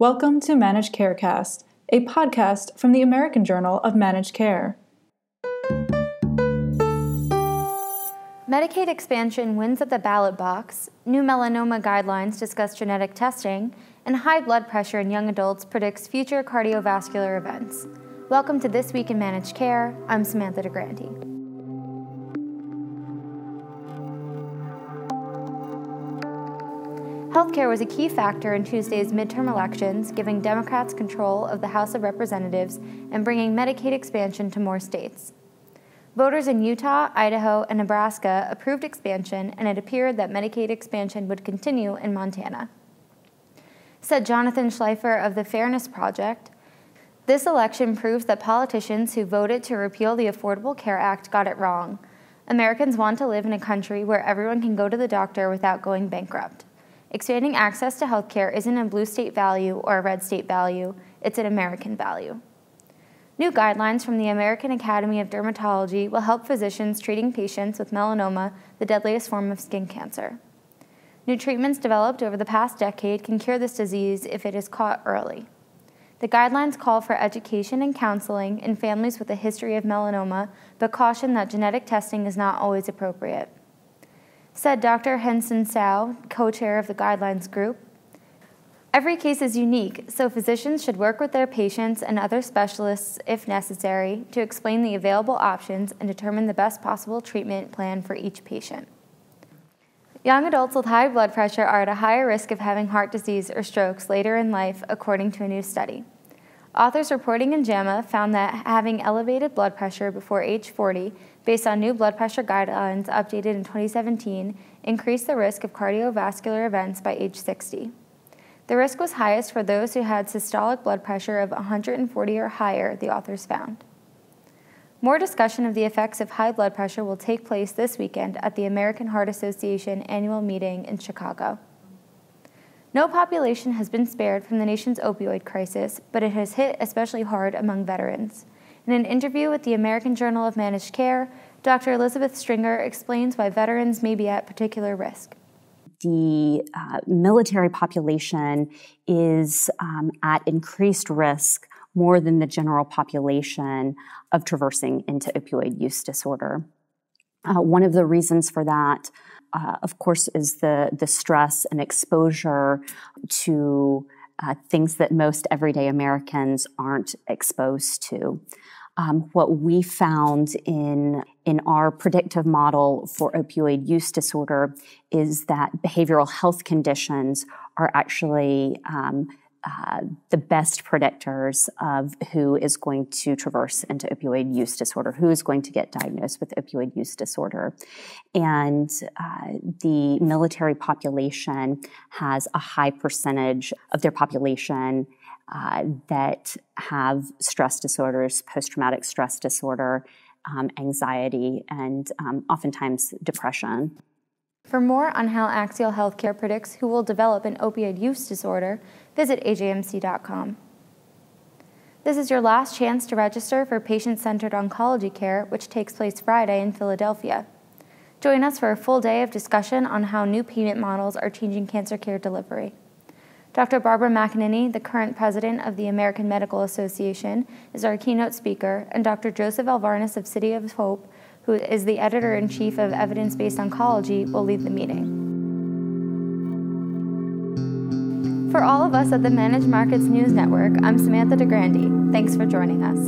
Welcome to Managed Carecast, a podcast from the American Journal of Managed Care. Medicaid expansion wins at the ballot box, new melanoma guidelines discuss genetic testing, and high blood pressure in young adults predicts future cardiovascular events. Welcome to This Week in Managed Care. I'm Samantha DiGrande. Healthcare was a key factor in Tuesday's midterm elections, giving Democrats control of the House of Representatives and bringing Medicaid expansion to more states. Voters in Utah, Idaho, and Nebraska approved expansion, and it appeared that Medicaid expansion would continue in Montana. Said Jonathan Schleifer of the Fairness Project, this election proves that politicians who voted to repeal the Affordable Care Act got it wrong. Americans want to live in a country where everyone can go to the doctor without going bankrupt. Expanding access to healthcare isn't a blue state value or a red state value, it's an American value. New guidelines from the American Academy of Dermatology will help physicians treating patients with melanoma, the deadliest form of skin cancer. New treatments developed over the past decade can cure this disease if it is caught early. The guidelines call for education and counseling in families with a history of melanoma, but caution that genetic testing is not always appropriate. Said Dr. Hensin Tsao, co chair of the guidelines group, Every case is unique, so physicians should work with their patients and other specialists, if necessary, to explain the available options and determine the best possible treatment plan for each patient. Young adults with high blood pressure are at a higher risk of having heart disease or strokes later in life, according to a new study. Authors reporting in JAMA found that having elevated blood pressure before age 40 based on new blood pressure guidelines updated in 2017, increased the risk of cardiovascular events by age 60. The risk was highest for those who had systolic blood pressure of 140 or higher, the authors found. More discussion of the effects of high blood pressure will take place this weekend at the American Heart Association annual meeting in Chicago. No population has been spared from the nation's opioid crisis, but it has hit especially hard among veterans. In an interview with the American Journal of Managed Care, Dr. Elizabeth Stringer explains why veterans may be at particular risk. The uh, military population is um, at increased risk more than the general population of traversing into opioid use disorder. Uh, one of the reasons for that, uh, of course, is the, the stress and exposure to uh, things that most everyday Americans aren't exposed to. Um, what we found in in our predictive model for opioid use disorder is that behavioral health conditions are actually um, uh, the best predictors of who is going to traverse into opioid use disorder, who is going to get diagnosed with opioid use disorder. And uh, the military population has a high percentage of their population uh, that have stress disorders, post traumatic stress disorder, um, anxiety, and um, oftentimes depression. For more on how Axial Healthcare predicts who will develop an opioid use disorder, visit ajmc.com. This is your last chance to register for patient centered oncology care, which takes place Friday in Philadelphia. Join us for a full day of discussion on how new payment models are changing cancer care delivery. Dr. Barbara McAneny, the current president of the American Medical Association, is our keynote speaker, and Dr. Joseph Alvarnas of City of Hope who is the editor in chief of Evidence Based Oncology, will lead the meeting. For all of us at the Managed Markets News Network, I'm Samantha DiGrande. Thanks for joining us.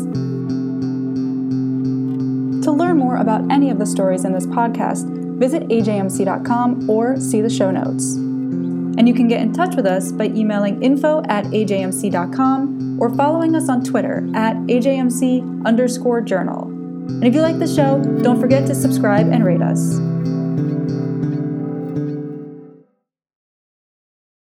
To learn more about any of the stories in this podcast, visit ajmc.com or see the show notes. And you can get in touch with us by emailing info at ajmc.com or following us on Twitter at ajmc underscore journal. And if you like the show, don't forget to subscribe and rate us.